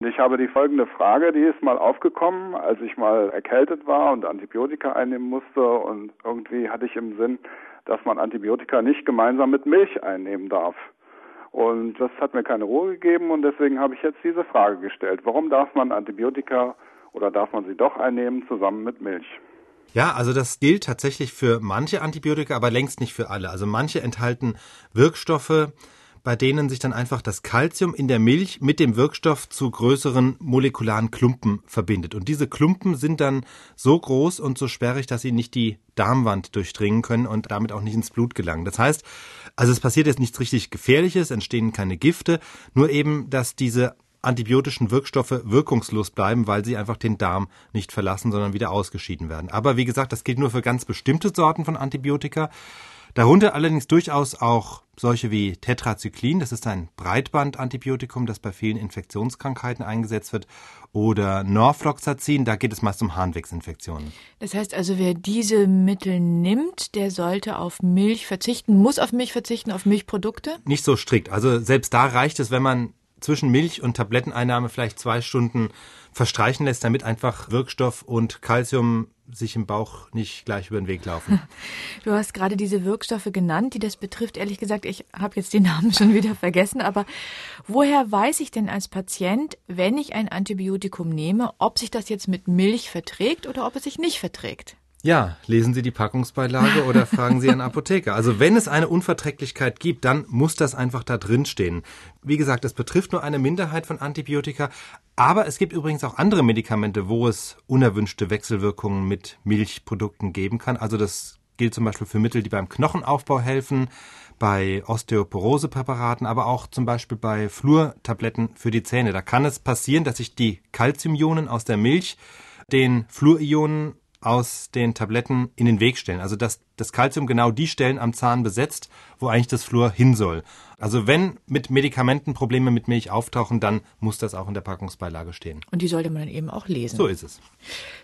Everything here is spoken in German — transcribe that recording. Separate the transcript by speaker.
Speaker 1: Ich habe die folgende Frage, die ist mal aufgekommen, als ich mal erkältet war und Antibiotika einnehmen musste und irgendwie hatte ich im Sinn, dass man Antibiotika nicht gemeinsam mit Milch einnehmen darf. Und das hat mir keine Ruhe gegeben und deswegen habe ich jetzt diese Frage gestellt. Warum darf man Antibiotika oder darf man sie doch einnehmen zusammen mit Milch?
Speaker 2: Ja, also das gilt tatsächlich für manche Antibiotika, aber längst nicht für alle. Also manche enthalten Wirkstoffe, bei denen sich dann einfach das Kalzium in der Milch mit dem Wirkstoff zu größeren molekularen Klumpen verbindet. Und diese Klumpen sind dann so groß und so sperrig, dass sie nicht die Darmwand durchdringen können und damit auch nicht ins Blut gelangen. Das heißt, also es passiert jetzt nichts richtig Gefährliches, entstehen keine Gifte, nur eben, dass diese antibiotischen Wirkstoffe wirkungslos bleiben, weil sie einfach den Darm nicht verlassen, sondern wieder ausgeschieden werden. Aber wie gesagt, das gilt nur für ganz bestimmte Sorten von Antibiotika. Darunter allerdings durchaus auch solche wie Tetrazyklin, das ist ein Breitbandantibiotikum, das bei vielen Infektionskrankheiten eingesetzt wird, oder Norfloxacin, da geht es meist um Harnwegsinfektionen.
Speaker 3: Das heißt also, wer diese Mittel nimmt, der sollte auf Milch verzichten, muss auf Milch verzichten, auf Milchprodukte?
Speaker 2: Nicht so strikt. Also selbst da reicht es, wenn man zwischen Milch und Tabletteneinnahme vielleicht zwei Stunden verstreichen lässt, damit einfach Wirkstoff und Kalzium sich im Bauch nicht gleich über den Weg laufen.
Speaker 3: Du hast gerade diese Wirkstoffe genannt, die das betrifft. Ehrlich gesagt, ich habe jetzt die Namen schon wieder vergessen. Aber woher weiß ich denn als Patient, wenn ich ein Antibiotikum nehme, ob sich das jetzt mit Milch verträgt oder ob es sich nicht verträgt?
Speaker 2: Ja, lesen Sie die Packungsbeilage oder fragen Sie einen Apotheker. Also wenn es eine Unverträglichkeit gibt, dann muss das einfach da drin stehen. Wie gesagt, es betrifft nur eine Minderheit von Antibiotika, aber es gibt übrigens auch andere Medikamente, wo es unerwünschte Wechselwirkungen mit Milchprodukten geben kann. Also das gilt zum Beispiel für Mittel, die beim Knochenaufbau helfen, bei Osteoporosepräparaten, aber auch zum Beispiel bei Fluortabletten für die Zähne. Da kann es passieren, dass sich die Calciumionen aus der Milch den Fluorionen aus den Tabletten in den Weg stellen. Also dass das Kalzium genau die Stellen am Zahn besetzt, wo eigentlich das Fluor hin soll. Also wenn mit Medikamenten Probleme mit Milch auftauchen, dann muss das auch in der Packungsbeilage stehen.
Speaker 3: Und die sollte man dann eben auch lesen.
Speaker 2: So ist es.